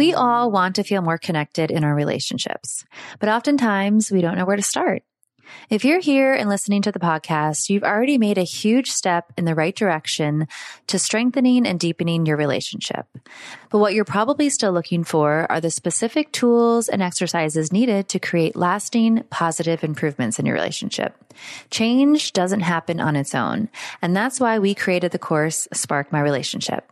We all want to feel more connected in our relationships, but oftentimes we don't know where to start. If you're here and listening to the podcast, you've already made a huge step in the right direction to strengthening and deepening your relationship. But what you're probably still looking for are the specific tools and exercises needed to create lasting positive improvements in your relationship. Change doesn't happen on its own. And that's why we created the course Spark My Relationship.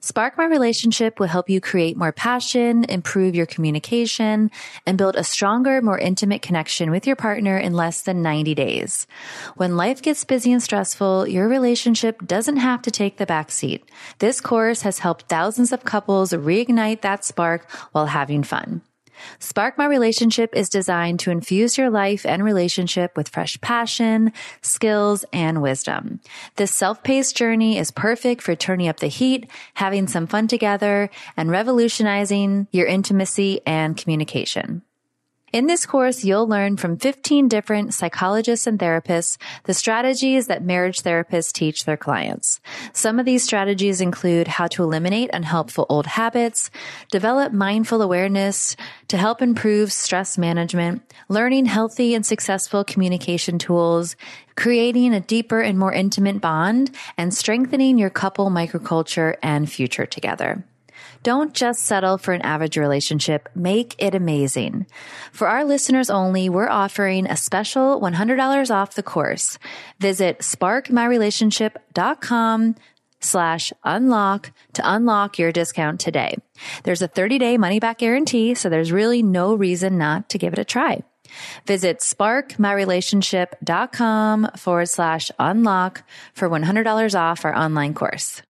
Spark My Relationship will help you create more passion, improve your communication, and build a stronger, more intimate connection with your partner in less than 90 days. When life gets busy and stressful, your relationship doesn't have to take the backseat. This course has helped thousands of couples reignite that spark while having fun. Spark My Relationship is designed to infuse your life and relationship with fresh passion, skills, and wisdom. This self-paced journey is perfect for turning up the heat, having some fun together, and revolutionizing your intimacy and communication. In this course, you'll learn from 15 different psychologists and therapists the strategies that marriage therapists teach their clients. Some of these strategies include how to eliminate unhelpful old habits, develop mindful awareness to help improve stress management, learning healthy and successful communication tools, creating a deeper and more intimate bond, and strengthening your couple microculture and future together. Don't just settle for an average relationship. Make it amazing. For our listeners only, we're offering a special $100 off the course. Visit sparkmyrelationship.com slash unlock to unlock your discount today. There's a 30 day money back guarantee, so there's really no reason not to give it a try. Visit sparkmyrelationship.com forward slash unlock for $100 off our online course.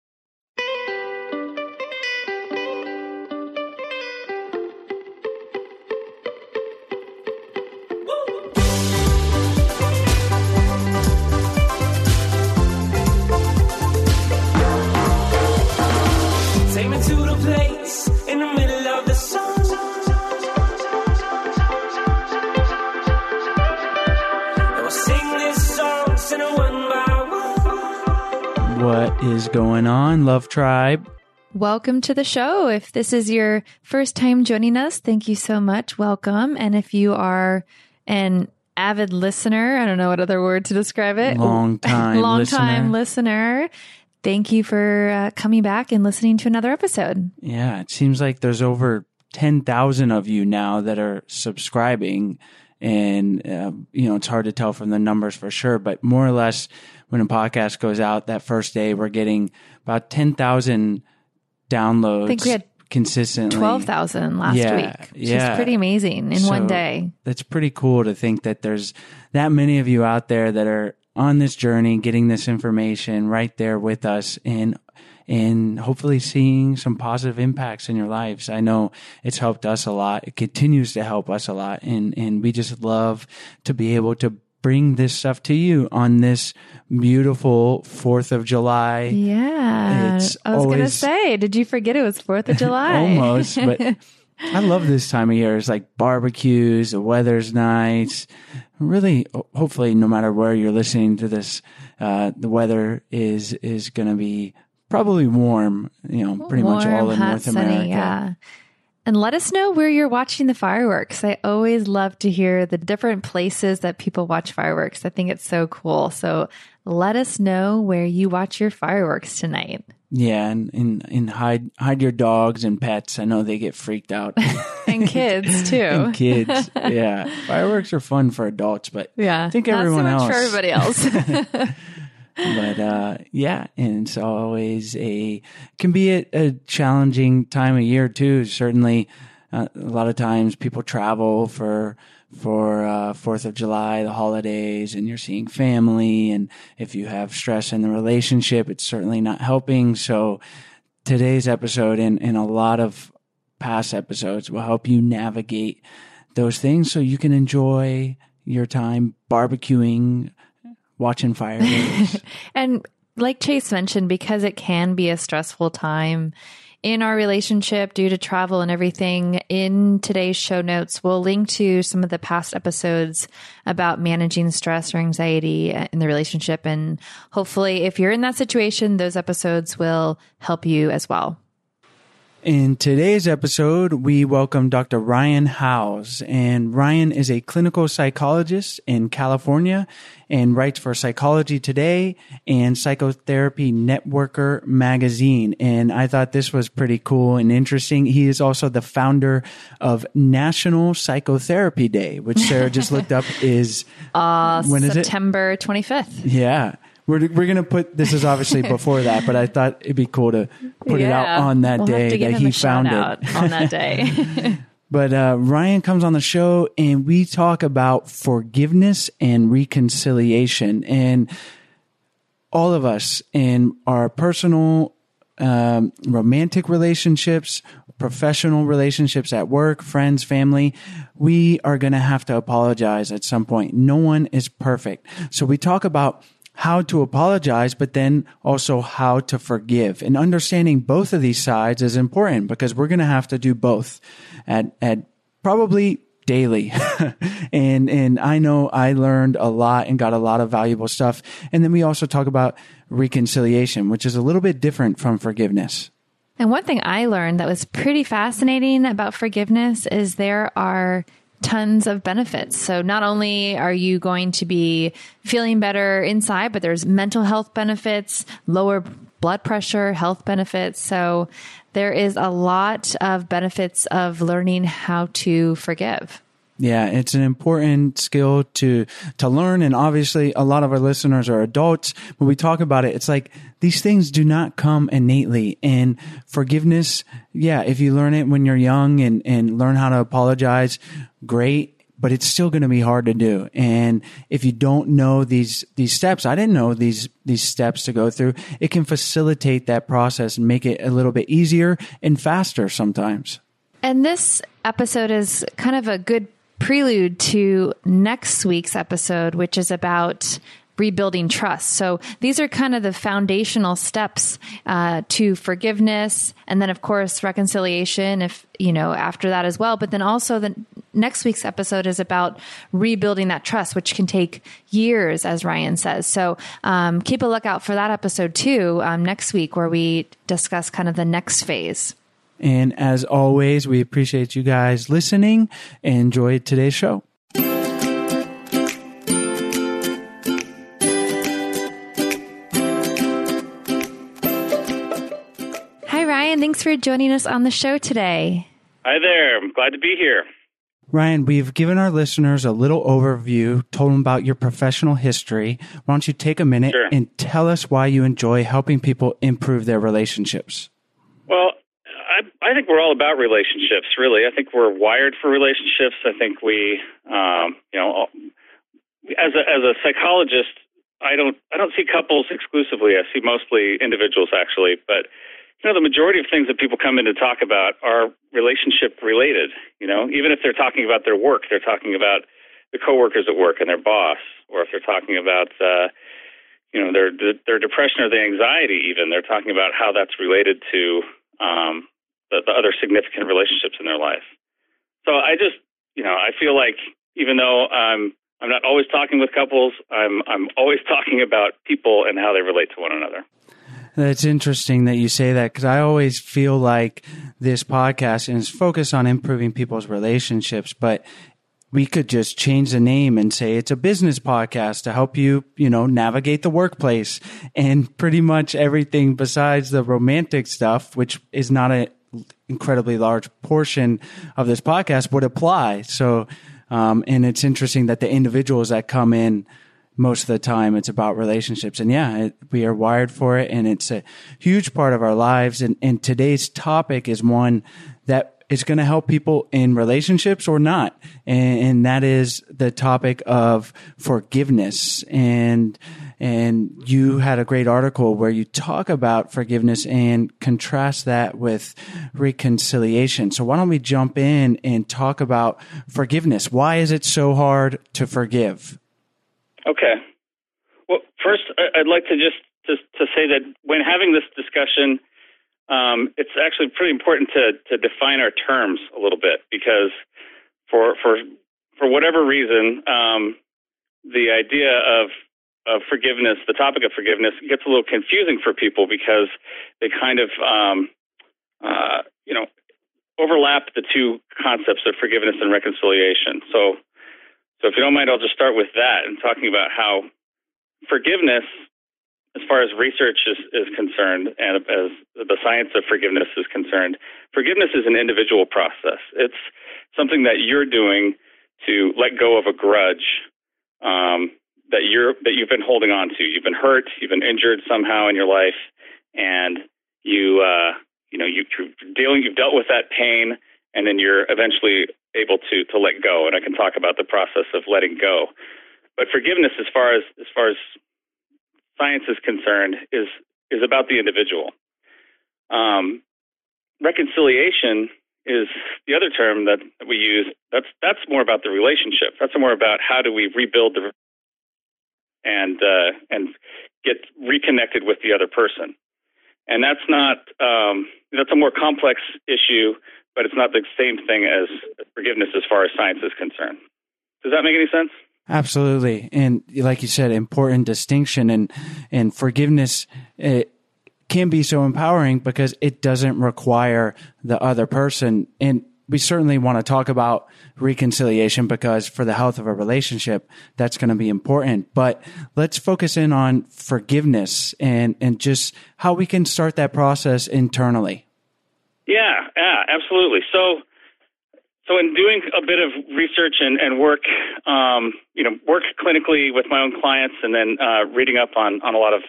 Is going on, Love Tribe? Welcome to the show. If this is your first time joining us, thank you so much. Welcome. And if you are an avid listener, I don't know what other word to describe it. Long time long listener. time listener. Thank you for uh, coming back and listening to another episode. Yeah, it seems like there's over 10,000 of you now that are subscribing. And, uh, you know, it's hard to tell from the numbers for sure, but more or less when a podcast goes out that first day, we're getting about 10,000 downloads. I think we had consistently. 12,000 last Yeah, week, which yeah. is pretty amazing in one day. That's pretty cool to think that there's that many of you out there that are on this journey, getting this information right there with us and and hopefully seeing some positive impacts in your lives. I know it's helped us a lot. It continues to help us a lot. And and we just love to be able to bring this stuff to you on this beautiful 4th of July. Yeah. It's I was going to say, did you forget it was 4th of July? Almost, but I love this time of year. It's like barbecues, the weather's nice. Really, hopefully, no matter where you're listening to this, uh, the weather is is going to be probably warm. You know, pretty much all Warm, in hot, North sunny, America. Yeah. And let us know where you're watching the fireworks. I always love to hear the different places that people watch fireworks. I think it's so cool. So let us know where you watch your fireworks tonight. Yeah, and, and and hide hide your dogs and pets. I know they get freaked out. And kids too. and kids, yeah, fireworks are fun for adults, but Yeah. I think everyone so much else. for everybody else. but uh, yeah, and it's always a can be a, a challenging time of year too. Certainly, uh, a lot of times people travel for for uh, Fourth of July, the holidays, and you're seeing family. And if you have stress in the relationship, it's certainly not helping. So today's episode and, and a lot of past episodes will help you navigate those things so you can enjoy your time barbecuing, watching fireworks. And like Chase mentioned, because it can be a stressful time in our relationship due to travel and everything, in today's show notes, we'll link to some of the past episodes about managing stress or anxiety in the relationship. And hopefully, if you're in that situation, those episodes will help you as well. In today's episode, we welcome Dr. Ryan Howes. And Ryan is a clinical psychologist in California and writes for Psychology Today and Psychotherapy Networker magazine. And I thought this was pretty cool and interesting. He is also the founder of National Psychotherapy Day, which Sarah just looked up is Uh, when is it? September 25th. Yeah. We're, we're going to put, this is obviously before that, but I thought it'd be cool to put it out on that we'll day have to give that he found it. on that day. But uh, Ryan comes on the show and we talk about forgiveness and reconciliation. And all of us in our personal, um, romantic relationships, professional relationships at work, friends, family, we are going to have to apologize at some point. No one is perfect. So we talk about how to apologize, but then also how to forgive. And understanding both of these sides is important because we're going to have to do both at, at probably daily. and, and I know I learned a lot and got a lot of valuable stuff. And then we also talk about reconciliation, which is a little bit different from forgiveness. And one thing I learned that was pretty fascinating about forgiveness is there are tons of benefits. So not only are you going to be feeling better inside, but there's mental health benefits, lower blood pressure, health benefits. So there is a lot of benefits of learning how to forgive. Yeah, it's an important skill to to learn and obviously a lot of our listeners are adults. When we talk about it, it's like these things do not come innately and forgiveness, yeah, if you learn it when you're young and and learn how to apologize, great, but it's still going to be hard to do. And if you don't know these these steps, I didn't know these these steps to go through, it can facilitate that process and make it a little bit easier and faster sometimes. And this episode is kind of a good prelude to next week's episode, which is about rebuilding trust. So these are kind of the foundational steps uh, to forgiveness, and then of course reconciliation. If you know after that as well, but then also the next week's episode is about rebuilding that trust, which can take years, as Ryan says. So um, keep a lookout for that episode too um, next week, where we discuss kind of the next phase. And as always, we appreciate you guys listening and enjoy today's show. Hi, Ryan. Thanks for joining us on the show today. Hi there. I'm glad to be here. Ryan, we've given our listeners a little overview, told them about your professional history. Why don't you take a minute Sure. and tell us why you enjoy helping people improve their relationships? Well, I, I think we're all about relationships, really. I think we're wired for relationships. I think we, um, you know, as a as a psychologist, I don't I don't see couples exclusively. I see mostly individuals, actually. But you know, the majority of things that people come in to talk about are relationship related. You know, even if they're talking about their work, they're talking about the coworkers at work and their boss, or if they're talking about uh, you know their their depression or their anxiety even they're talking about how that's related to um, the, the other significant relationships in their life. So i just you know i feel like even though i'm i'm not always talking with couples i'm i'm always talking about people and how they relate to one another. That's interesting that you say that because I always feel like this podcast is focused on improving people's relationships, but we could just change the name and say it's a business podcast to help you, you know, navigate the workplace and pretty much everything besides the romantic stuff, which is not an incredibly large portion of this podcast would apply. So, um, and it's interesting that the individuals that come in most of the time it's about relationships. And yeah it, we are wired for it and it's a huge part of our lives. And, and today's topic is one that is going to help people in relationships or not. And, and that is the topic of forgiveness. And and you had a great article where you talk about forgiveness and contrast that with reconciliation. So why don't we jump in and talk about forgiveness? Why is it so hard to forgive? Okay. Well, first, I'd like to just to, to say that when having this discussion, um, it's actually pretty important to, to define our terms a little bit because for for for whatever reason, um, the idea of of forgiveness, the topic of forgiveness, gets a little confusing for people because they kind of um, uh, you know overlap the two concepts of forgiveness and reconciliation. So, so if you don't mind, I'll just start with that and talking about how forgiveness, as far as research is, is concerned, and as the science of forgiveness is concerned, forgiveness is an individual process. It's something that you're doing to let go of a grudge um, that you're that you've been holding on to. You've been hurt, you've been injured somehow in your life, and you uh, you know you, you're dealing you've dealt with that pain, and then you're eventually able to to let go. And I can talk about the process of letting go. But forgiveness, as far as as far as science is concerned, is is about the individual. Um, reconciliation is the other term that we use. That's that's more about the relationship. That's more about how do we rebuild the and uh, and get reconnected with the other person. And that's not um, that's a more complex issue, but it's not the same thing as forgiveness as far as science is concerned. Does that make any sense? Absolutely, and like you said, important distinction and and forgiveness. It can be so empowering because it doesn't require the other person and we certainly want to talk about reconciliation because for the health of a relationship, that's going to be important. But let's focus in on forgiveness and, and just how we can start that process internally. Yeah, yeah, absolutely. So, so in doing a bit of research and, and work, um, you know, work clinically with my own clients, and then uh, reading up on on a lot of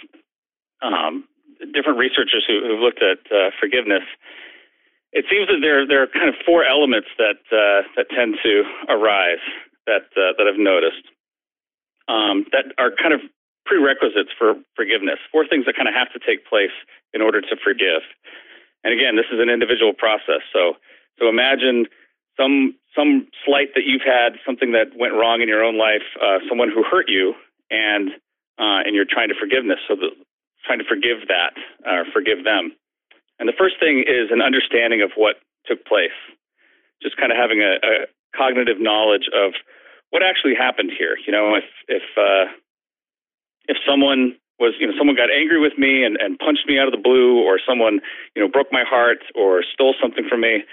um, different researchers who, who've looked at uh, forgiveness it seems that there there are kind of four elements that uh, that tend to arise that uh, that I've noticed um, that are kind of prerequisites for forgiveness. Four things that kind of have to take place in order to forgive. And again, this is an individual process. So so imagine some some slight that you've had, something that went wrong in your own life, uh, someone who hurt you, and uh, and you're trying to forgiveness. So the, trying to forgive that, or forgive them. And the first thing is an understanding of what took place, just kind of having a, a cognitive knowledge of what actually happened here. You know, if if uh, if someone was you know someone got angry with me and, and punched me out of the blue, or someone you know broke my heart or stole something from me,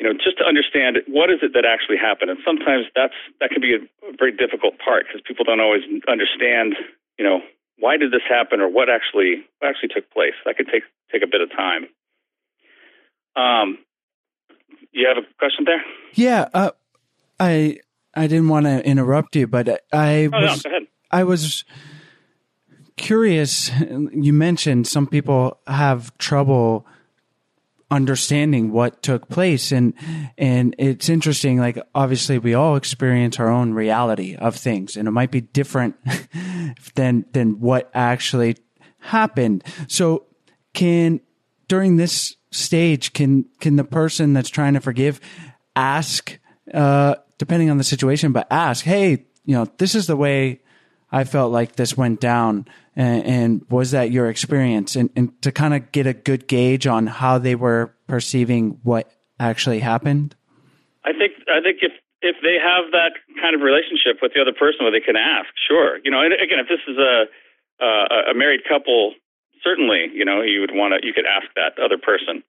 you know, just to understand what is it that actually happened. And sometimes that's that can be a very difficult part because people don't always understand, you know, why did this happen or what actually what actually took place. That could take take a bit of time. Um, you have a question there? Yeah, uh, I I didn't want to interrupt you, but I oh, was no, I was curious. You mentioned some people have trouble understanding what took place and and it's interesting like obviously we all experience our own reality of things and it might be different than than what actually happened so can during this stage can can the person that's trying to forgive ask uh depending on the situation but ask hey you know this is the way I felt like this went down. And, and was that your experience? And, and to kind of get a good gauge on how they were perceiving what actually happened? I think I think if if they have that kind of relationship with the other person where they can ask, sure. You know, and again, if this is a a, a married couple, certainly, you know, you would want to you could ask that other person.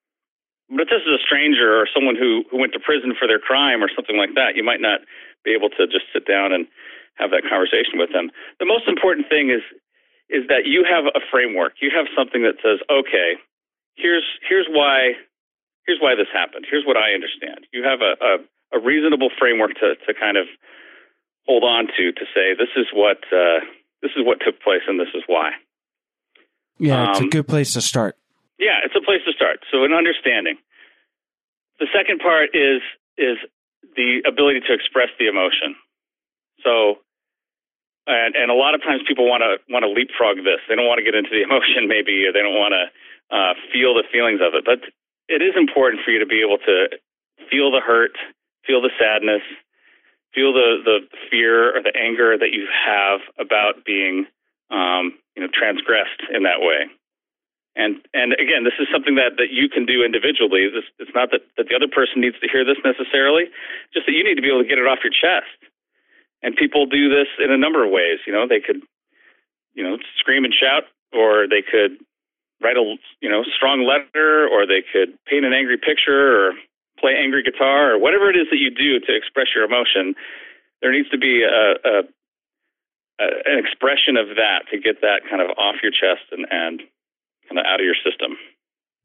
But if this is a stranger or someone who who went to prison for their crime or something like that, you might not be able to just sit down and have that conversation with them. The most important thing is is that you have a framework. You have something that says, okay, here's here's why here's why this happened. Here's what I understand. You have a, a, a reasonable framework to, to kind of hold on to to say this is what uh, this is what took place and this is why. Yeah, it's Um, a good place to start. Yeah, it's a place to start. So an understanding. The second part is is the ability to express the emotion. So and and a lot of times people want to want to leapfrog this. They don't want to get into the emotion maybe or they don't want to uh, feel the feelings of it. But it is important for you to be able to feel the hurt, feel the sadness, feel the the fear or the anger that you have about being um, you know transgressed in that way. And and again, this is something that, that you can do individually. This, it's not that, that the other person needs to hear this necessarily, just that you need to be able to get it off your chest. And people do this in a number of ways. You know, they could, you know, scream and shout, or they could write a you know strong letter, or they could paint an angry picture, or play angry guitar or whatever it is that you do to express your emotion. There needs to be a, a, a an expression of that to get that kind of off your chest and, and kind of out of your system.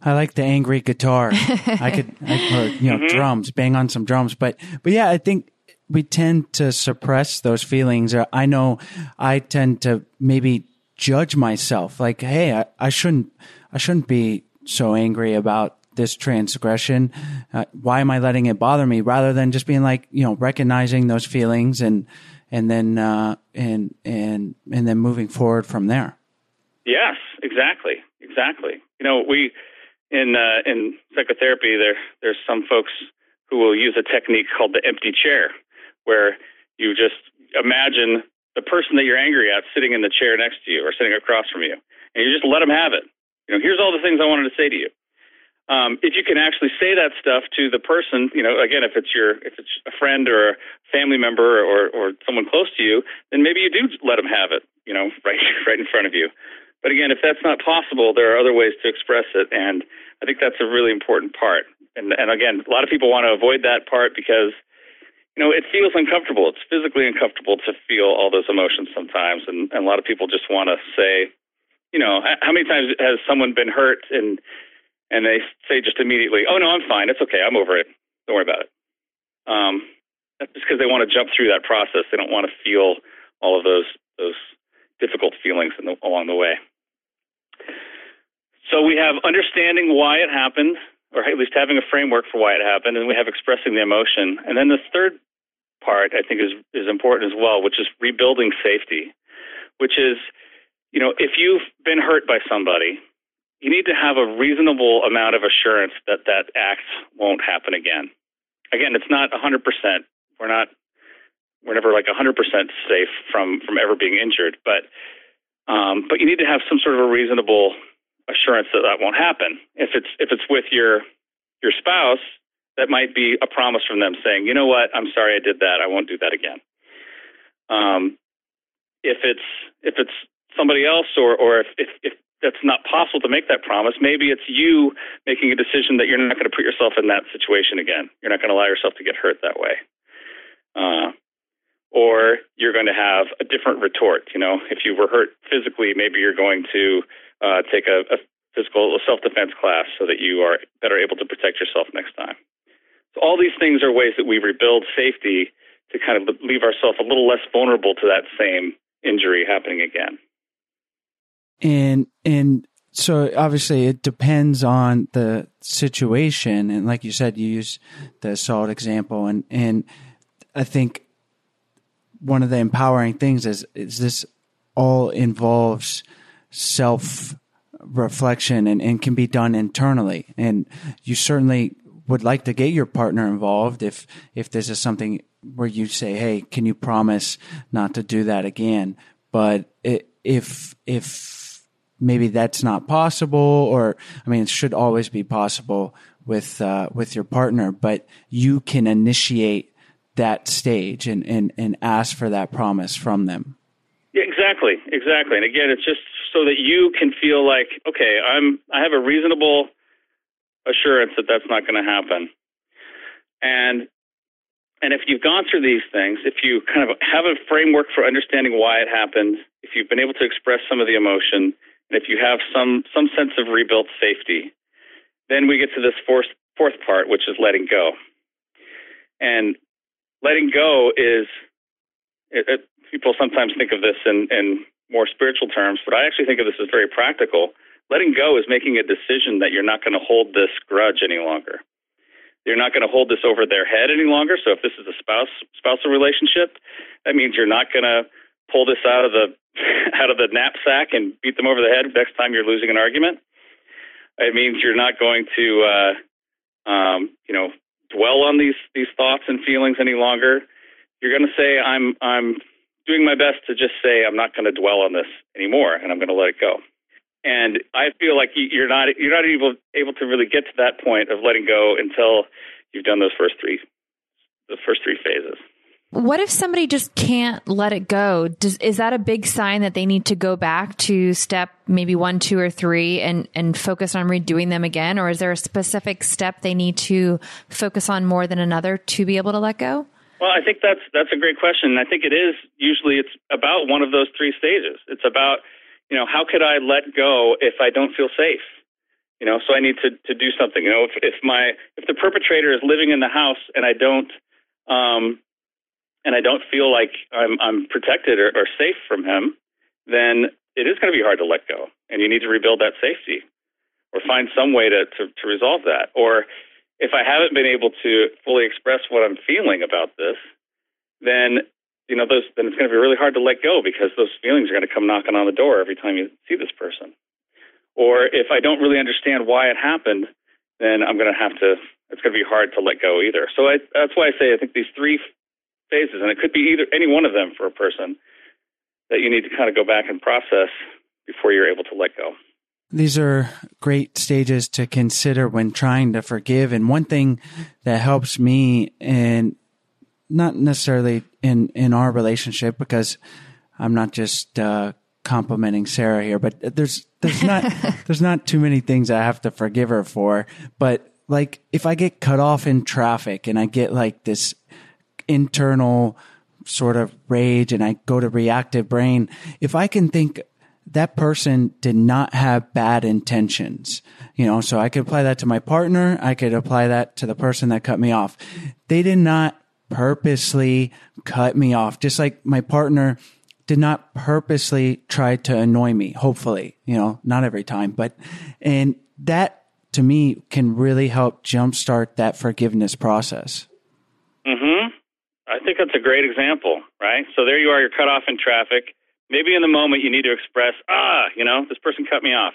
I like the angry guitar. I could, I, or, you know, Mhm. drums, bang on some drums. But, but yeah, I think we tend to suppress those feelings. I know I tend to maybe judge myself like, Hey, I, I shouldn't, I shouldn't be so angry about this transgression. Uh, why am I letting it bother me rather than just being like, you know, recognizing those feelings and, and then, uh, and, and, and then moving forward from there. Yes, exactly, exactly. You know, we in uh, in psychotherapy there there's some folks who will use a technique called the empty chair, where you just imagine the person that you're angry at sitting in the chair next to you or sitting across from you, and you just let them have it. You know, here's all the things I wanted to say to you. Um, if you can actually say that stuff to the person, you know, again, if it's your if it's a friend or a family member or or someone close to you, then maybe you do let them have it, you know, right right in front of you. But again, if that's not possible, there are other ways to express it, and I think that's a really important part. And and again, a lot of people want to avoid that part because you know it feels uncomfortable. It's physically uncomfortable to feel all those emotions sometimes, and, and a lot of people just want to say, you know, how many times has someone been hurt and and they say just immediately, "Oh no, I'm fine. It's okay. I'm over it. Don't worry about it." Um, that's just because they want to jump through that process. They don't want to feel all of those those difficult feelings in the, along the way. So we have understanding why it happened, or at least having a framework for why it happened, and we have expressing the emotion. And then the third part I think is is important as well, which is rebuilding safety, which is, you know, if you've been hurt by somebody, you need to have a reasonable amount of assurance that that act won't happen again. Again, it's not 100%. We're not we're never like 100% safe from from ever being injured, but um, but you need to have some sort of a reasonable assurance that that won't happen. If it's if it's with your your spouse, that might be a promise from them saying, you know what, I'm sorry I did that. I won't do that again. Um, if it's if it's somebody else or or if, if if that's not possible to make that promise, maybe it's you making a decision that you're not going to put yourself in that situation again. You're not going to allow yourself to get hurt that way. Uh, or you're going to have a different retort. You know, if you were hurt physically, maybe you're going to uh, take a, a physical self defense class so that you are better able to protect yourself next time. So all these things are ways that we rebuild safety to kind of leave ourselves a little less vulnerable to that same injury happening again. and and so obviously it depends on the situation. And like you said you use the assault example. And and i think one of the empowering things is is this all involves self reflection and, and can be done internally. And you certainly would like to get your partner involved if if this is something where you say hey can you promise not to do that again but if if maybe that's not possible or i mean it should always be possible with uh, with your partner but you can initiate that stage and, and and ask for that promise from them Yeah, exactly, exactly. And again, it's just so that you can feel like, okay, I'm I have a reasonable assurance that that's not going to happen. And and if you've gone through these things, if you kind of have a framework for understanding why it happened, if you've been able to express some of the emotion, and if you have some some sense of rebuilt safety, then we get to this fourth fourth part, which is letting go. And letting go is it, it, people sometimes think of this in, in more spiritual terms, but I actually think of this as very practical. Letting go is making a decision that you're not going to hold this grudge any longer. You're not going to hold this over their head any longer. So if this is a spouse spousal relationship, that means you're not going to pull this out of the out of the knapsack and beat them over the head next time you're losing an argument. It means you're not going to, uh, um, you know, dwell on these these thoughts and feelings any longer. You're going to say, "I'm I'm doing my best to just say I'm not going to dwell on this anymore, and I'm going to let it go." And I feel like you- you're not you're not able able to really get to that point of letting go until you've done those first three the first three phases. What if somebody just can't let it go? Does, is that a big sign that they need to go back to step maybe one, two, or three and, and focus on redoing them again? Or is there a specific step they need to focus on more than another to be able to let go? Well, I think that's that's a great question. I think it is usually it's about one of those three stages. It's about you know how could I let go if I don't feel safe? You know, so I need to to do something. You know, if, if my if the perpetrator is living in the house and I don't um, and I don't feel like I'm, I'm protected or, or safe from him, then it is going to be hard to let go. And you need to rebuild that safety or find some way to, to, to resolve that. Or if I haven't been able to fully express what I'm feeling about this, then you know those then it's going to be really hard to let go because those feelings are going to come knocking on the door every time you see this person. Or if I don't really understand why it happened, then I'm going to have to. It's going to be hard to let go either. So I, that's why I say I think these three phases, and it could be either any one of them for a person that you need to kind of go back and process before you're able to let go. These are great stages to consider when trying to forgive. And one thing that helps me, and not necessarily in, in our relationship, because I'm not just uh, complimenting Sarah here, but there's there's not there's not too many things I have to forgive her for. But like if I get cut off in traffic and I get like this internal sort of rage and I go to reactive brain, if I can think that person did not have bad intentions, you know, so I could apply that to my partner. I could apply that to the person that cut me off. They did not purposely cut me off, just like my partner did not purposely try to annoy me. Hopefully, you know, not every time, but, and that to me can really help jumpstart that forgiveness process. Hmm. I think that's a great example, right? So there you are, you're cut off in traffic. Maybe in the moment you need to express, ah, you know, this person cut me off.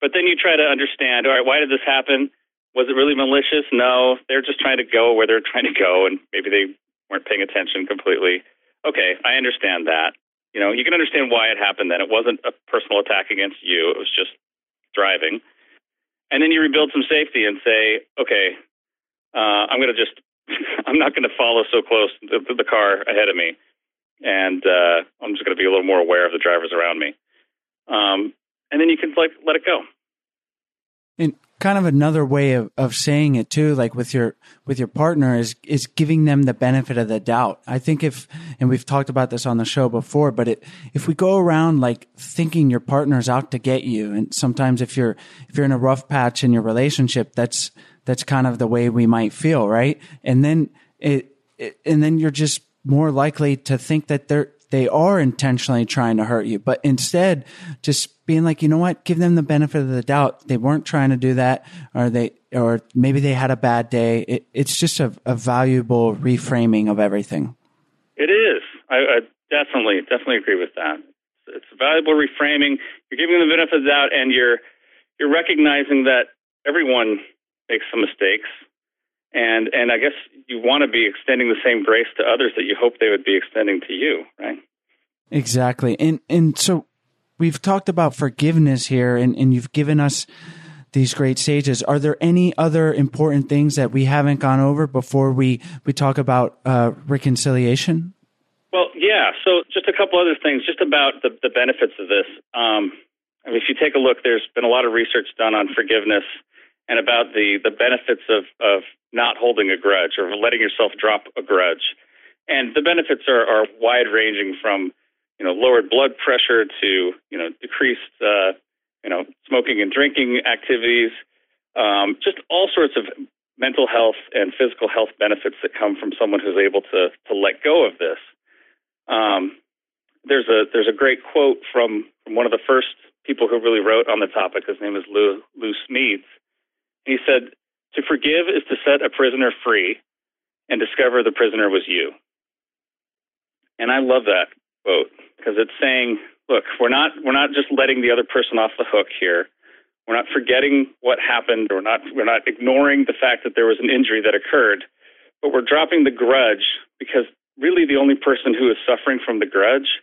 But then you try to understand, all right, why did this happen? Was it really malicious? No, they're just trying to go where they're trying to go, and maybe they weren't paying attention completely. Okay, I understand that. You know, you can understand why it happened then. It wasn't a personal attack against you, it was just driving. And then you rebuild some safety and say, okay, uh, I'm going to just I'm not going to follow so close to the car ahead of me, and uh, I'm just going to be a little more aware of the drivers around me. Um, and then you can like let it go. And kind of another way of, of saying it too, like with your with your partner, is is giving them the benefit of the doubt. I think if, and we've talked about this on the show before, but it, if we go around like thinking your partner's out to get you, and sometimes if you're if you're in a rough patch in your relationship, that's that's kind of the way we might feel, right? And then it, it and then you're just more likely to think that they're they are intentionally trying to hurt you, but instead just being like, you know what, give them the benefit of the doubt. They weren't trying to do that, or they, or maybe they had a bad day. It, it's just a, a, valuable reframing of everything. It is. I, I, definitely, definitely agree with that. It's a valuable reframing. You're giving them the benefit of the doubt, and you're you're recognizing that everyone makes some mistakes. And and I guess you want to be extending the same grace to others that you hope they would be extending to you, right? Exactly. And and so we've talked about forgiveness here and, and you've given us these great stages. Are there any other important things that we haven't gone over before we, we talk about uh, reconciliation? Well, yeah. So just a couple other things, just about the, the benefits of this. Um, I mean, if you take a look, there's been a lot of research done on forgiveness and about the, the benefits of, of not holding a grudge or letting yourself drop a grudge. And the benefits are, are wide ranging from, you know, lowered blood pressure to, you know, decreased, uh, you know, smoking and drinking activities, um, just all sorts of mental health and physical health benefits that come from someone who's able to, to let go of this. Um, there's a there's a great quote from, from one of the first people who really wrote on the topic. His name is Lou Lou Smedes, he said, To forgive is to set a prisoner free and discover the prisoner was you. And I love that quote because it's saying, look, we're not we're not just letting the other person off the hook here. We're not forgetting what happened or not we're not ignoring the fact that there was an injury that occurred, but we're dropping the grudge because really the only person who is suffering from the grudge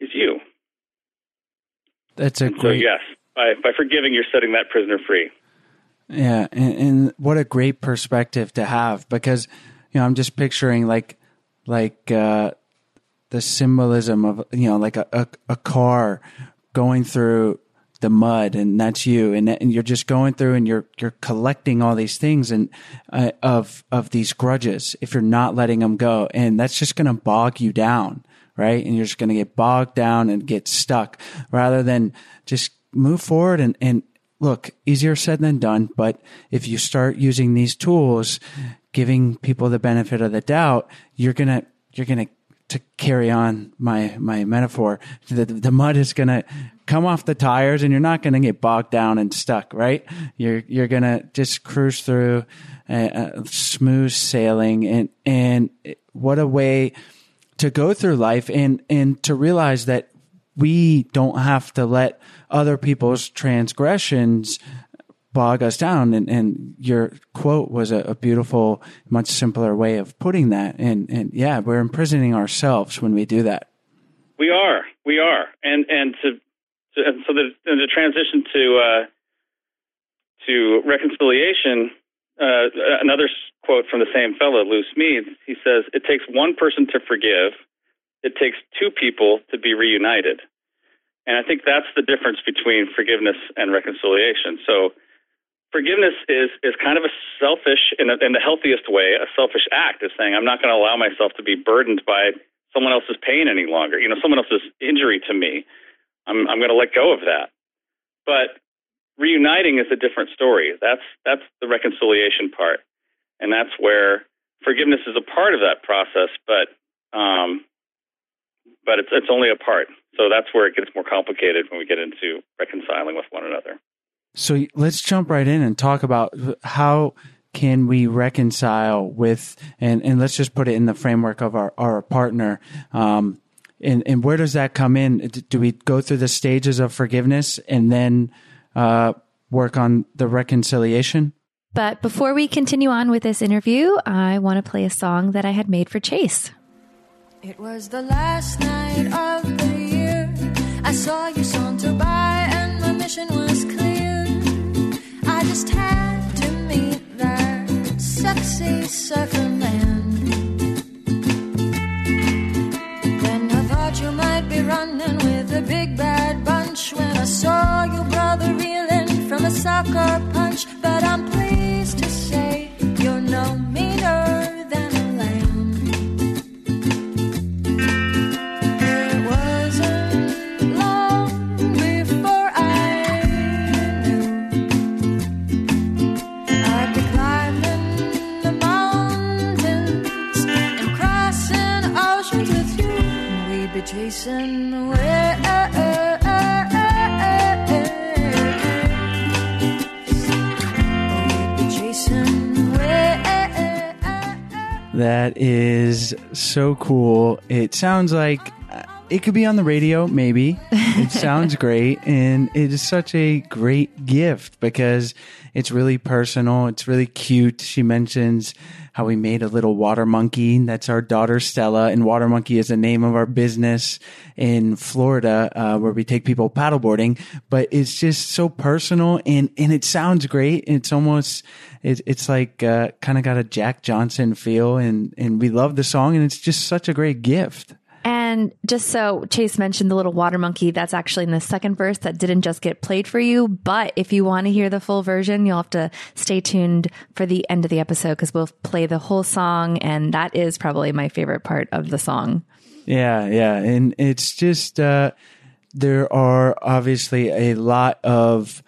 is you. That's a and great. So yes, by by forgiving, you're setting that prisoner free. Yeah, and, and, what a great perspective to have because you know I'm just picturing like like uh, the symbolism of you know like a, a, a car going through the mud and that's you and, and you're just going through and you're you're collecting all these things and uh, of of these grudges if you're not letting them go and that's just going to bog you down right? And you're just going to get bogged down and get stuck rather than just move forward and and look easier said than done but if you start using these tools giving people the benefit of the doubt you're going to you're going to to carry on my my metaphor, the, the mud is going to come off the tires, and you're not going to get bogged down and stuck. Right? You're you're going to just cruise through, uh, uh, smooth sailing, and and what a way to go through life, and and to realize that we don't have to let other people's transgressions bog us down. And, and your quote was a, a, beautiful, much simpler way of putting that. And, and yeah, we're imprisoning ourselves when we do that. We are, we are. And, and to, to and so the, the transition to, uh, to reconciliation, uh, another quote from the same fellow, Lou Smedes, he says, it takes one person to forgive. It takes two people to be reunited. And I think that's the difference between forgiveness and reconciliation. So forgiveness is is kind of a selfish in, a, in the healthiest way a selfish act is saying i'm not going to allow myself to be burdened by someone else's pain any longer you know someone else's injury to me i'm i'm going to let go of that but reuniting is a different story that's that's the reconciliation part and that's where forgiveness is a part of that process but um but it's it's only a part so that's where it gets more complicated when we get into reconciling with one another so let's jump right in and talk about how can we reconcile with, and, and let's just put it in the framework of our, our partner. Um, and, and where does that come in? Do we go through the stages of forgiveness and then uh, work on the reconciliation? But before we continue on with this interview, I want to play a song that I had made for Chase. It was the last night of the year. I saw you saunter by, and my mission was clear. I just had to meet that sexy surfer man. Then I thought you might be running with a big bad bunch when I saw your brother reeling from a soccer punch. But I'm pleased chasing away. That is so cool. It sounds like uh, it could be on the radio, maybe. It sounds great. And it is such a great gift because it's really personal. It's really cute. She mentions how we made a little water monkey. That's our daughter Stella, and Water Monkey is the name of our business in Florida, uh, where we take people paddleboarding. But it's just so personal, and and it sounds great. It's almost it, it's like uh, kind of got a Jack Johnson feel, and and we love the song, and it's just such a great gift. And just so Chase mentioned the little water monkey, that's actually in the second verse that didn't just get played for you. But if you want to hear the full version, you'll have to stay tuned for the end of the episode because we'll play the whole song. And that is probably my favorite part of the song. Yeah, yeah. And it's just, uh, there are obviously a lot of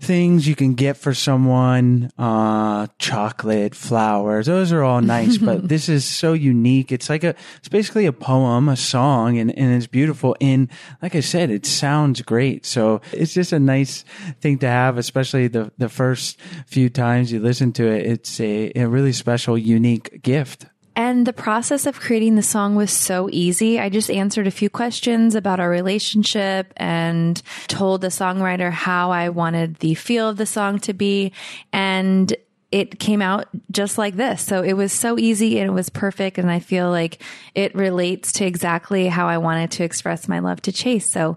things you can get for someone uh chocolate flowers those are all nice but this is so unique. It's like a it's basically a poem a song and, and it's beautiful. And like i said it sounds great. So it's just a nice thing to have especially the the first few times you listen to it. It's a, a really special unique gift and the process of creating the song was so easy. I just answered a few questions about our relationship and told the songwriter how I wanted the feel of the song to be. And it came out just like this. So it was so easy and it was perfect. And I feel like it relates to exactly how I wanted to express my love to Chase. So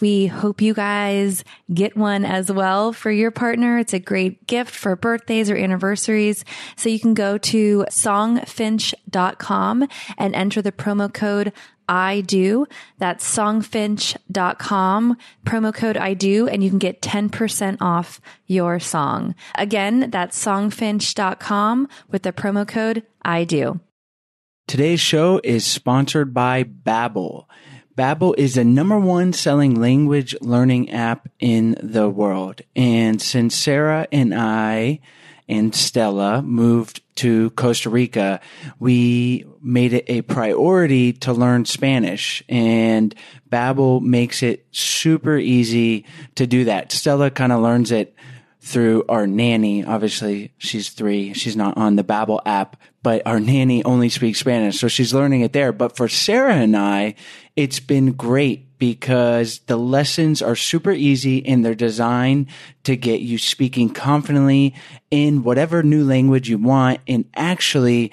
we hope you guys get one as well for your partner. It's a great gift for birthdays or anniversaries. So you can go to songfinch.com and enter the promo code I do. That's songfinch.com, promo code I do, and you can get 10% off your song. Again, that's songfinch.com with the promo code I do. Today's show is sponsored by Babbel. Babbel is the number one selling language learning app in the world. And since Sarah and I and Stella moved to Costa Rica, we made it a priority to learn Spanish and Babbel makes it super easy to do that. Stella kind of learns it through our nanny. Obviously, she's three. She's not on the Babbel app, but our nanny only speaks Spanish. So she's learning it there. But for Sarah and I, it's been great because the lessons are super easy and they're designed to get you speaking confidently in whatever new language you want and actually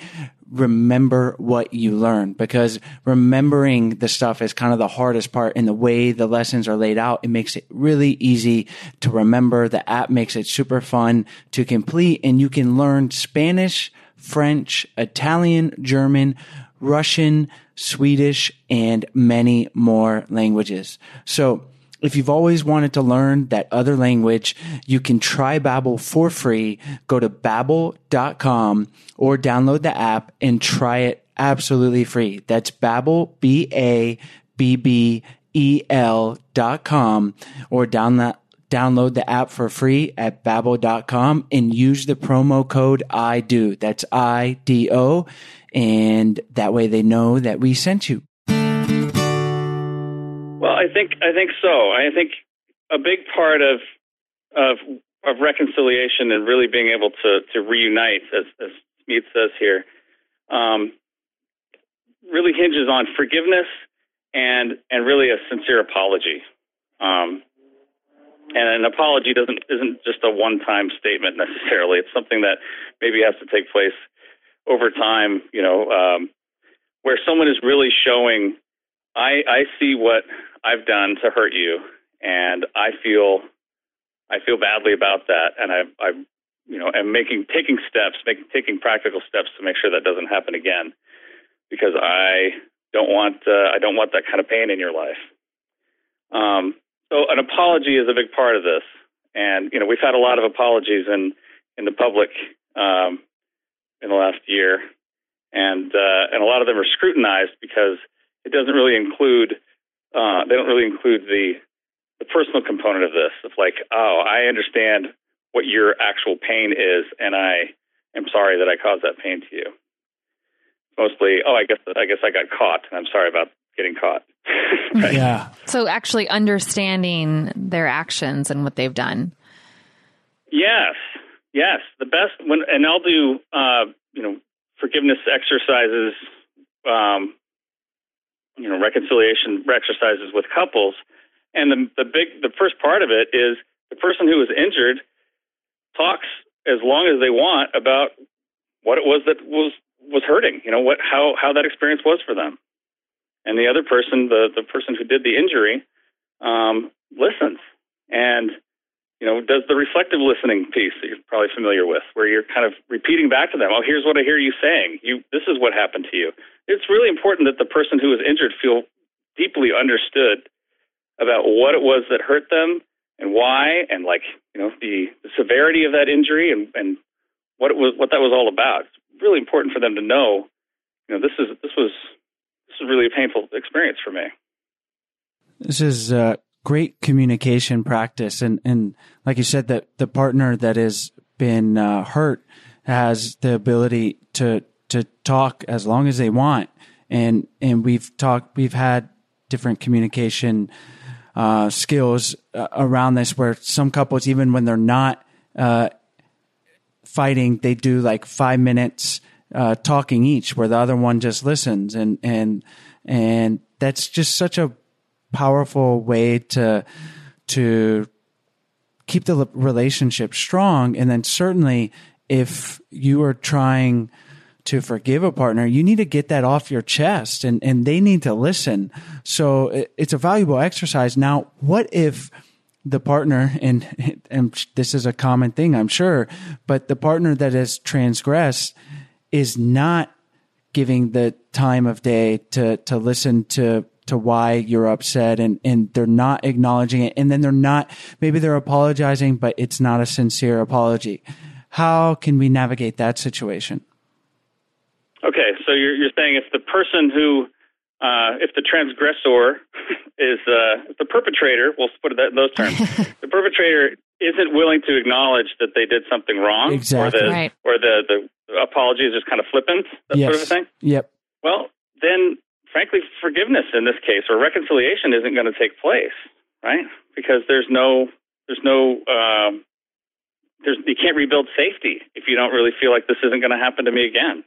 remember what you learn because remembering the stuff is kind of the hardest part and the way the lessons are laid out. It makes it really easy to remember. The app makes it super fun to complete and you can learn Spanish, French, Italian, German, Russian, Swedish, and many more languages. So if you've always wanted to learn that other language, you can try Babbel for free. Go to babbel.com or download the app and try it absolutely free. That's Babbel, B A B B E L dot com or download download the app for free at babbel.com and use the promo code I do. That's I D O and that way they know that we sent you. Well, I think I think so. I think a big part of of of reconciliation and really being able to to reunite, as as Smedes says here, um, really hinges on forgiveness and and really a sincere apology. Um, and an apology doesn't isn't just a one time statement necessarily. It's something that maybe has to take place over time. You know, um, where someone is really showing, I I see what I've done to hurt you, and I feel I feel badly about that, and I I you know am making taking steps, making taking practical steps to make sure that doesn't happen again, because I don't want uh, I don't want that kind of pain in your life. Um, so an apology is a big part of this, and you know we've had a lot of apologies in in the public um, in the last year, and uh, and a lot of them are scrutinized because it doesn't really include uh, they don't really include the the personal component of this of like, oh, I understand what your actual pain is, and I am sorry that I caused that pain to you. Mostly, oh, I guess I guess I got caught, and I'm sorry about getting caught. right? Yeah. So actually understanding their actions and what they've done. Yes, yes. The best when, and I'll do, uh, you know, forgiveness exercises, um, you know, reconciliation exercises with couples. And the the big the first part of it is the person who was injured talks as long as they want about what it was that was was hurting. You know what how how that experience was for them. And the other person, the the person who did the injury, um, listens and you know does the reflective listening piece that you're probably familiar with, where you're kind of repeating back to them. Oh, here's what I hear you saying. You this is what happened to you. It's really important that the person who was injured feel deeply understood about what it was that hurt them and why, and like you know the, the severity of that injury and and what it was what that was all about. It's really important for them to know. You know, this is this was this was really a painful experience for me. This is uh, great communication practice, and and like you said, that the partner that has been uh, hurt has the ability to to talk as long as they want, and and we've talked, we've had different communication uh, skills uh, around this, where some couples, even when they're not uh, fighting, they do like five minutes uh, talking each, where the other one just listens, and and and that's just such a powerful way to to keep the relationship strong. And then certainly if you are trying to forgive a partner, you need to get that off your chest and, and they need to listen. So it, it's a valuable exercise. Now, what if the partner, and, and this is a common thing, I'm sure, but the partner that has transgressed is not giving the time of day to, to listen to to why you're upset and, and they're not acknowledging it. And then they're not, maybe they're apologizing, but it's not a sincere apology. How can we navigate that situation? Okay, so you're you're saying if the person who uh, if the transgressor is uh, the perpetrator, we'll put it that in those terms, the perpetrator isn't willing to acknowledge that they did something wrong, Exactly. or the Right. or the, the apology is just kind of flippant, that sort of a thing. Yep. Well, then, frankly, forgiveness in this case or reconciliation isn't going to take place, right? Because there's no, there's no, um, there's you can't rebuild safety if you don't really feel like this isn't going to happen to me again.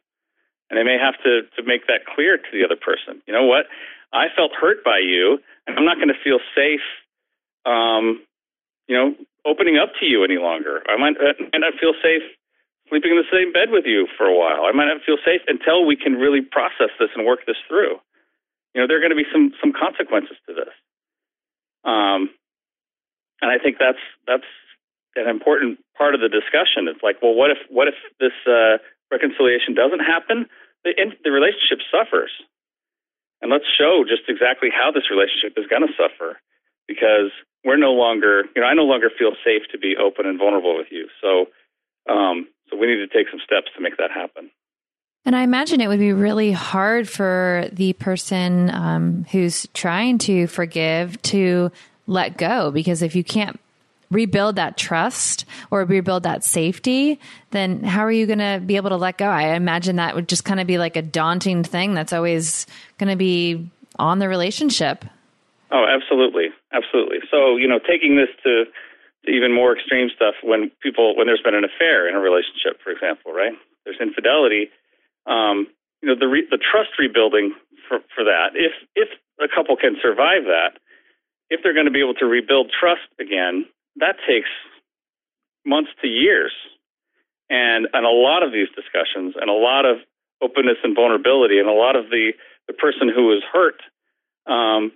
And they may have to to make that clear to the other person. You know what? I felt hurt by you, and I'm not going to feel safe. Um, you know, opening up to you any longer. I might, I might not feel safe sleeping in the same bed with you for a while. I might not feel safe until we can really process this and work this through. You know, there are going to be some some consequences to this. Um, and I think that's that's an important part of the discussion. It's like, well, what if what if this uh, reconciliation doesn't happen? The the relationship suffers, and let's show just exactly how this relationship is going to suffer because we're no longer, you know, I no longer feel safe to be open and vulnerable with you. So, um, so we need to take some steps to make that happen. And I imagine it would be really hard for the person um, who's trying to forgive to let go because if you can't rebuild that trust or rebuild that safety, then how are you going to be able to let go? I imagine that would just kind of be like a daunting thing that's always going to be on the relationship. Oh, absolutely, absolutely. So, you know, taking this to, to even more extreme stuff when people when there's been an affair in a relationship, for example, right? There's infidelity. Um, you know, the re, the trust rebuilding for for that. If if a couple can survive that, if they're going to be able to rebuild trust again, that takes months to years. And and a lot of these discussions and a lot of openness and vulnerability and a lot of the the person who is hurt um,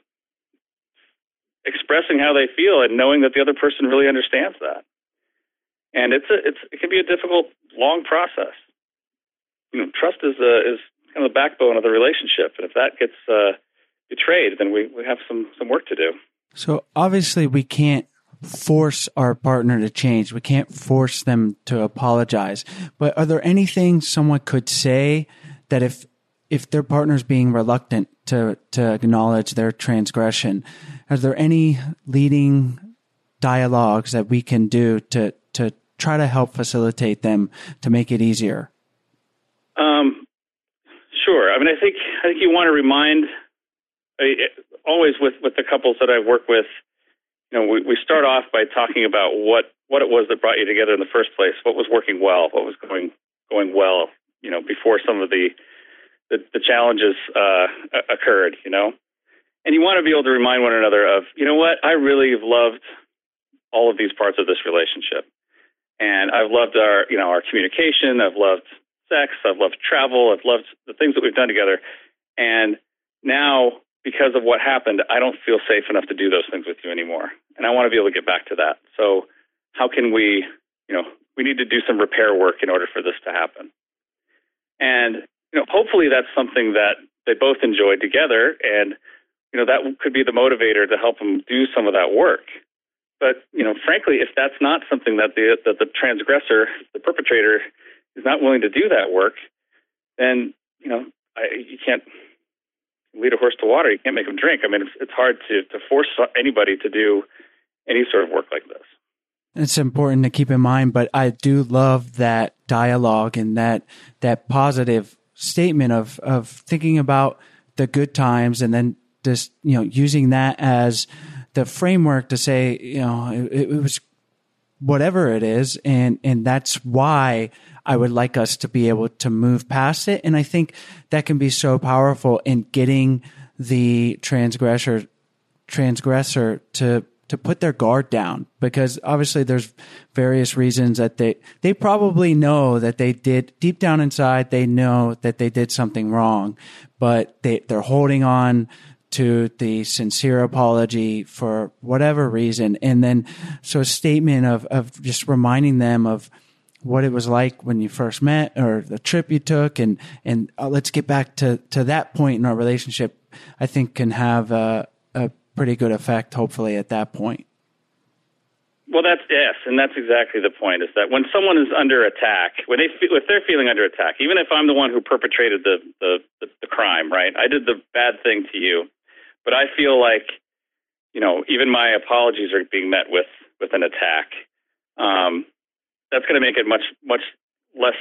expressing how they feel and knowing that the other person really understands that. And it's a it's it can be a difficult, long process. You know, trust is uh, is kind of the backbone of the relationship, and if that gets uh, betrayed, then we, we have some some work to do. So obviously we can't force our partner to change. We can't force them to apologize. But are there anything someone could say that if if their partner's being reluctant to to acknowledge their transgression, are there any leading dialogues that we can do to to try to help facilitate them to make it easier? Um, sure. I mean, I think I think you want to remind uh, always with with the couples that I work with. You know, we, we start off by talking about what what it was that brought you together in the first place. What was working well? What was going going well? You know, before some of the the, the challenges uh, occurred. You know, and you want to be able to remind one another of, you know what, I really have loved all of these parts of this relationship. And I've loved our, you know, our communication. I've loved sex. I've loved travel. I've loved the things that we've done together. And now, because of what happened, I don't feel safe enough to do those things with you anymore. And I want to be able to get back to that. So, how can we, you know, we need to do some repair work in order for this to happen. And, you know, hopefully that's something that they both enjoyed together. And, you know, that could be the motivator to help them do some of that work. But, you know, frankly, if that's not something that the, that the transgressor, the perpetrator, is not willing to do that work, then, you know, I, you can't lead a horse to water. You can't make him drink. I mean, it's, it's hard to, to force anybody to do any sort of work like this. It's important to keep in mind, but I do love that dialogue and that that positive statement of of thinking about the good times and then just you know using that as the framework to say you know it, it was whatever it is and and that's why I would like us to be able to move past it. And I think that can be so powerful in getting the transgressor transgressor to to put their guard down. Because obviously there's various reasons that they they probably know that they did deep down inside they know that they did something wrong. But they they're holding on to the sincere apology for whatever reason. And then so a statement of of just reminding them of what it was like when you first met or the trip you took and and uh, let's get back to to that point in our relationship i think can have a, a pretty good effect hopefully at that point Well, that's yes, and that's exactly the point. Is that when someone is under attack, when they feel, if they're feeling under attack, even if I'm the one who perpetrated the, the the the crime, right? I did the bad thing to you, but I feel like, you know, even my apologies are being met with with an attack. Um, that's going to make it much much less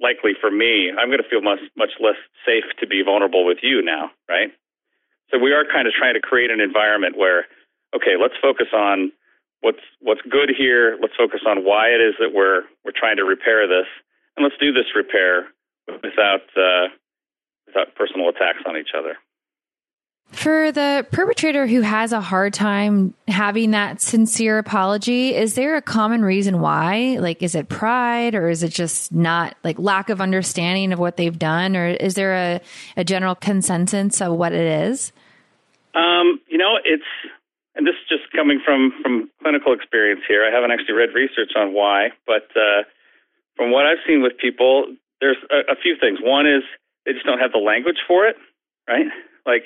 likely for me. I'm going to feel much much less safe to be vulnerable with you now, right? So we are kind of trying to create an environment where, okay, let's focus on what's what's good here. Let's focus on why it is that we're we're trying to repair this, and let's do this repair without uh, without personal attacks on each other. For the perpetrator who has a hard time having that sincere apology, is there a common reason why? Like, is it pride or is it just not like lack of understanding of what they've done? Or is there a, a general consensus of what it is? Um, you know, it's and this is just coming from from clinical experience here. I haven't actually read research on why, but uh, from what I've seen with people, there's a, a few things. One is they just don't have the language for it, right? Like,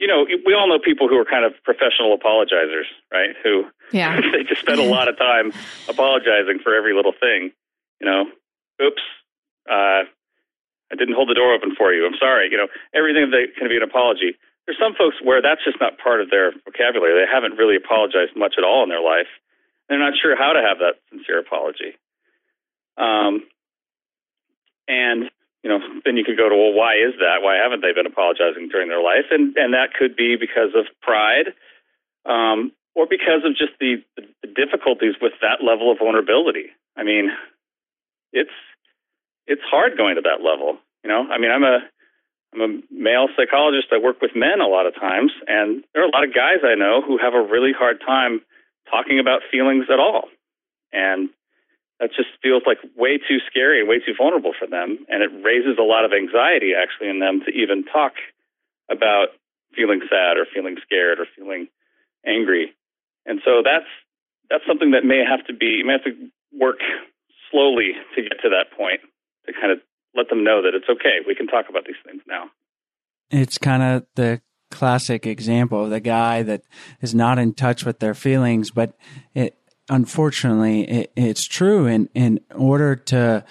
you know, we all know people who are kind of professional apologizers, right? Who Yeah. they just spend a lot of time apologizing for every little thing. You know, oops, uh, I didn't hold the door open for you. I'm sorry. You know, everything that can be an apology. There's some folks where that's just not part of their vocabulary. They haven't really apologized much at all in their life. They're not sure how to have that sincere apology. Um, and you know, then you could go to, well, why is that? Why haven't they been apologizing during their life? And and that could be because of pride, um, or because of just the, the difficulties with that level of vulnerability. I mean, it's it's hard going to that level. You know, I mean, I'm a I'm a male psychologist. I work with men a lot of times, and there are a lot of guys I know who have a really hard time talking about feelings at all, and that just feels like way too scary and way too vulnerable for them, and it raises a lot of anxiety actually in them to even talk about feeling sad or feeling scared or feeling angry, and so that's that's something that may have to be you may have to work slowly to get to that point to kind of let them know that it's okay. We can talk about these things now. it's kind of the classic example of the guy that is not in touch with their feelings, but it unfortunately it, it's true. In in order to,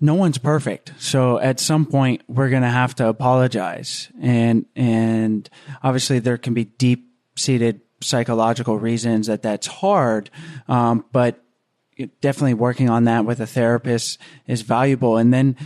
no one's perfect. So at some point we're going to have to apologize, and and obviously there can be deep seated psychological reasons that that's hard, um, but definitely working on that with a therapist is valuable, and then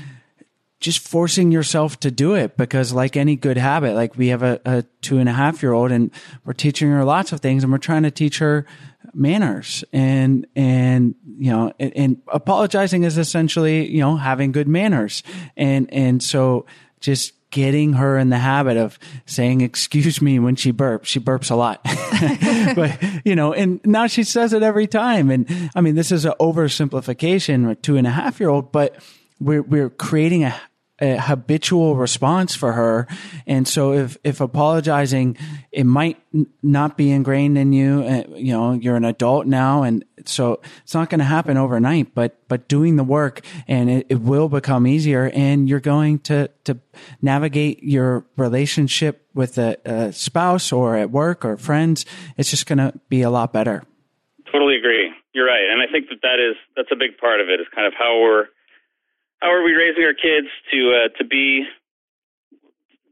just forcing yourself to do it because like any good habit like we have a, a two and a half year old and we're teaching her lots of things and we're trying to teach her manners and and you know and, and apologizing is essentially you know having good manners. And and so just getting her in the habit of saying excuse me when she burps she burps a lot. But you know and now she says it every time. And i mean this is an oversimplification with two and a half year old but we're we're creating a, a habitual response for her, and so if if apologizing, it might n- not be ingrained in you. Uh, you know, you're an adult now, and so it's not going to happen overnight. But but doing the work, and it, it will become easier, and you're going to to navigate your relationship with a, a spouse or at work or friends. It's just going to be a lot better. Totally agree. You're right, and I think that that is that's a big part of it. Is kind of how we're how are we raising our kids to uh, to be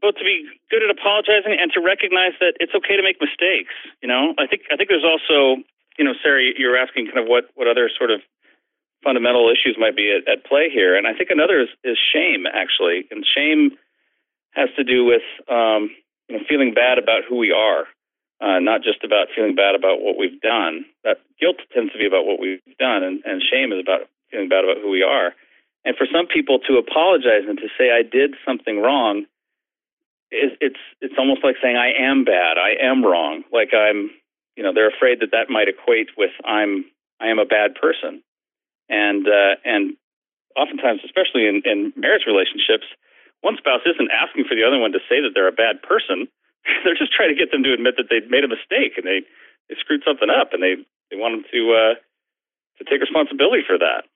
both to be good at apologizing and to recognize that it's okay to make mistakes. You know, I think I think there's also you know, Sarah, you're asking kind of what what other sort of fundamental issues might be at, at play here, and I think another is, is shame actually, and shame has to do with um, you know feeling bad about who we are. Uh, not just about feeling bad about what we've done. That guilt tends to be about what we've done, and, and shame is about feeling bad about who we are. And for some people to apologize and to say I did something wrong, is, it's it's almost like saying I am bad, I am wrong, like I'm you know they're afraid that that might equate with I'm I am a bad person, and uh, and oftentimes, especially in, in marriage relationships, one spouse isn't asking for the other one to say that they're a bad person. they're just trying to get them to admit that they made a mistake and they they screwed something up, and they they want them to uh, to take responsibility for that.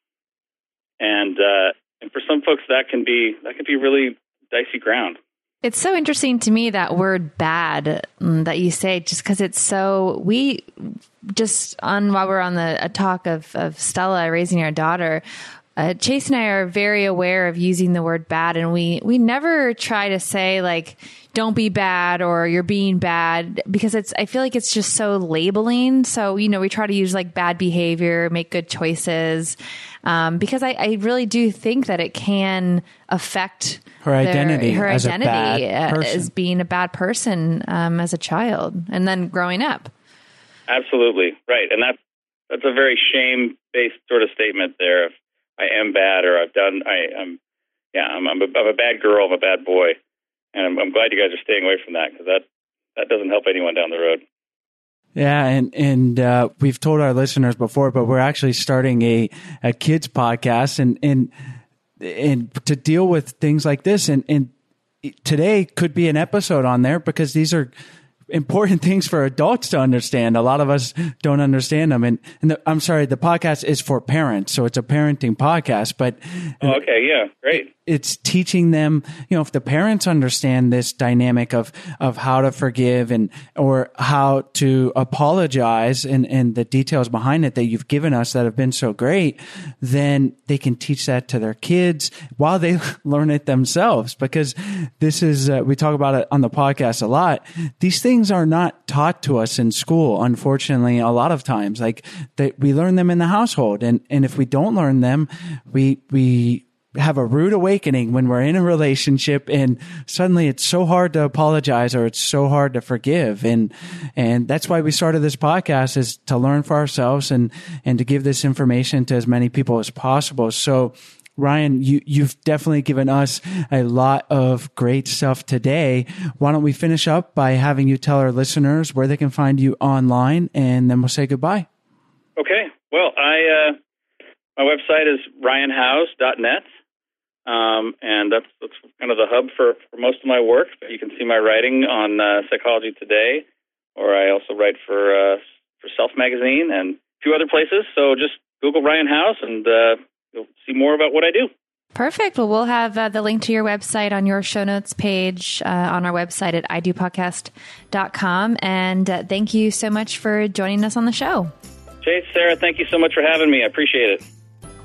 And uh, and for some folks, that can be that can be really dicey ground. It's so interesting to me that word bad mm, that you say, just because it's so, we just on while we're on the talk of, of Stella raising our daughter, uh, Chase and I are very aware of using the word bad, and we we never try to say like don't be bad or you're being bad because it's I feel like it's just so labeling. So you know we try to use like bad behavior, make good choices, um, because I, I really do think that it can affect Her identity her as a identity bad uh, as being a bad person um, as a child, and then growing up. Absolutely right, and that's that's a very shame based sort of statement there. If I am bad or I've done, I, I'm yeah, I'm, I'm, a, I'm a bad girl, I'm a bad boy, and I'm, I'm glad you guys are staying away from that because that that doesn't help anyone down the road. Yeah, and and uh, we've told our listeners before, but we're actually starting a a kids podcast, and and and to deal with things like this, and and today could be an episode on there because these are important things for adults to understand. A lot of us don't understand them, and and the, I'm sorry, the podcast is for parents, so it's a parenting podcast, but Oh, okay, yeah, great. it's teaching them, you know, if the parents understand this dynamic of, of how to forgive and, or how to apologize and, and the details behind it that you've given us that have been so great, then they can teach that to their kids while they learn it themselves. Because this is, uh, we talk about it on the podcast a lot. These things are not taught to us in school, unfortunately, a lot of times. Like that we learn them in the household. And, and if we don't learn them, we, we, have a rude awakening when we're in a relationship and suddenly it's so hard to apologize or it's so hard to forgive and and that's why we started this podcast is to learn for ourselves and and to give this information to as many people as possible so Ryan, you, you've definitely given us a lot of great stuff today. Why don't we finish up by having you tell our listeners where they can find you online and then we'll say goodbye. Okay, well, I uh, my website is ryanhowes.net. Um, and that's, that's kind of the hub for, for most of my work. You can see my writing on uh, Psychology Today, or I also write for uh, for Self Magazine and a few other places. So just Google Ryan Howes, and uh, you'll see more about what I do. Perfect. Well, we'll have uh, the link to your website on your show notes page uh, on our website at idopodcast.com. And uh, thank you so much for joining us on the show. Chase, Sarah, thank you so much for having me. I appreciate it.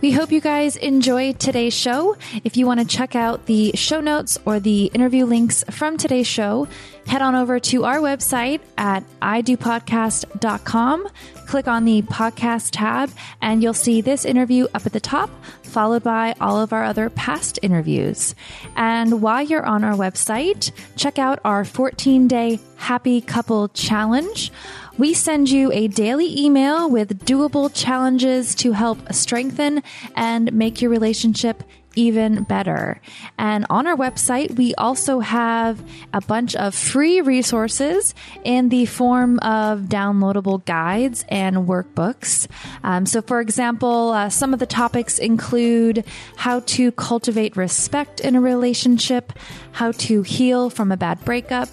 We hope you guys enjoyed today's show. If you want to check out the show notes or the interview links from today's show, head on over to our website at idopodcast.com. Click on the podcast tab, and you'll see this interview up at the top, followed by all of our other past interviews. And while you're on our website, check out our 14 day happy couple challenge. We send you a daily email with doable challenges to help strengthen and make your relationship even better. And on our website, we also have a bunch of free resources in the form of downloadable guides and workbooks. Um, so, for example, uh, some of the topics include how to cultivate respect in a relationship, how to heal from a bad breakup,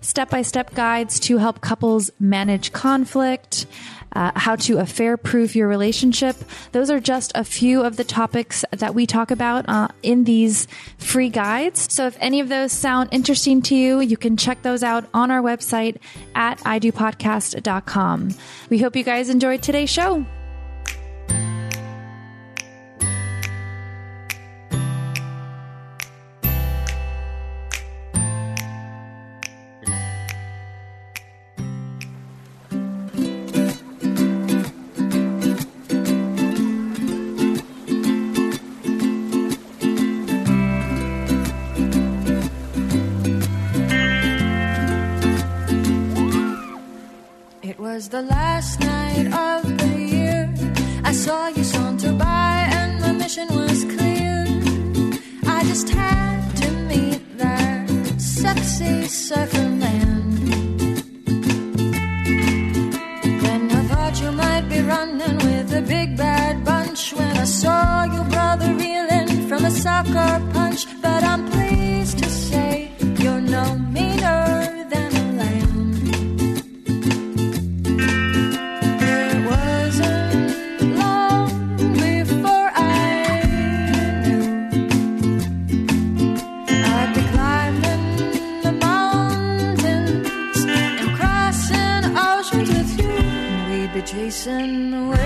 step by step guides to help couples manage conflict, uh, how to affair proof your relationship. Those are just a few of the topics that we talk about uh, in these free guides. So if any of those sound interesting to you, you can check those out on our website at idopodcast.com. We hope you guys enjoyed today's show. It was the last night of the year. I saw you saunter by, and my mission was clear. I just had to meet that sexy surfer man. Then I thought you might be running with a big bad bunch when I saw your brother reeling from a soccer punch, but I'm. listen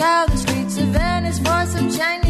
scour the streets of Venice for some Chinese.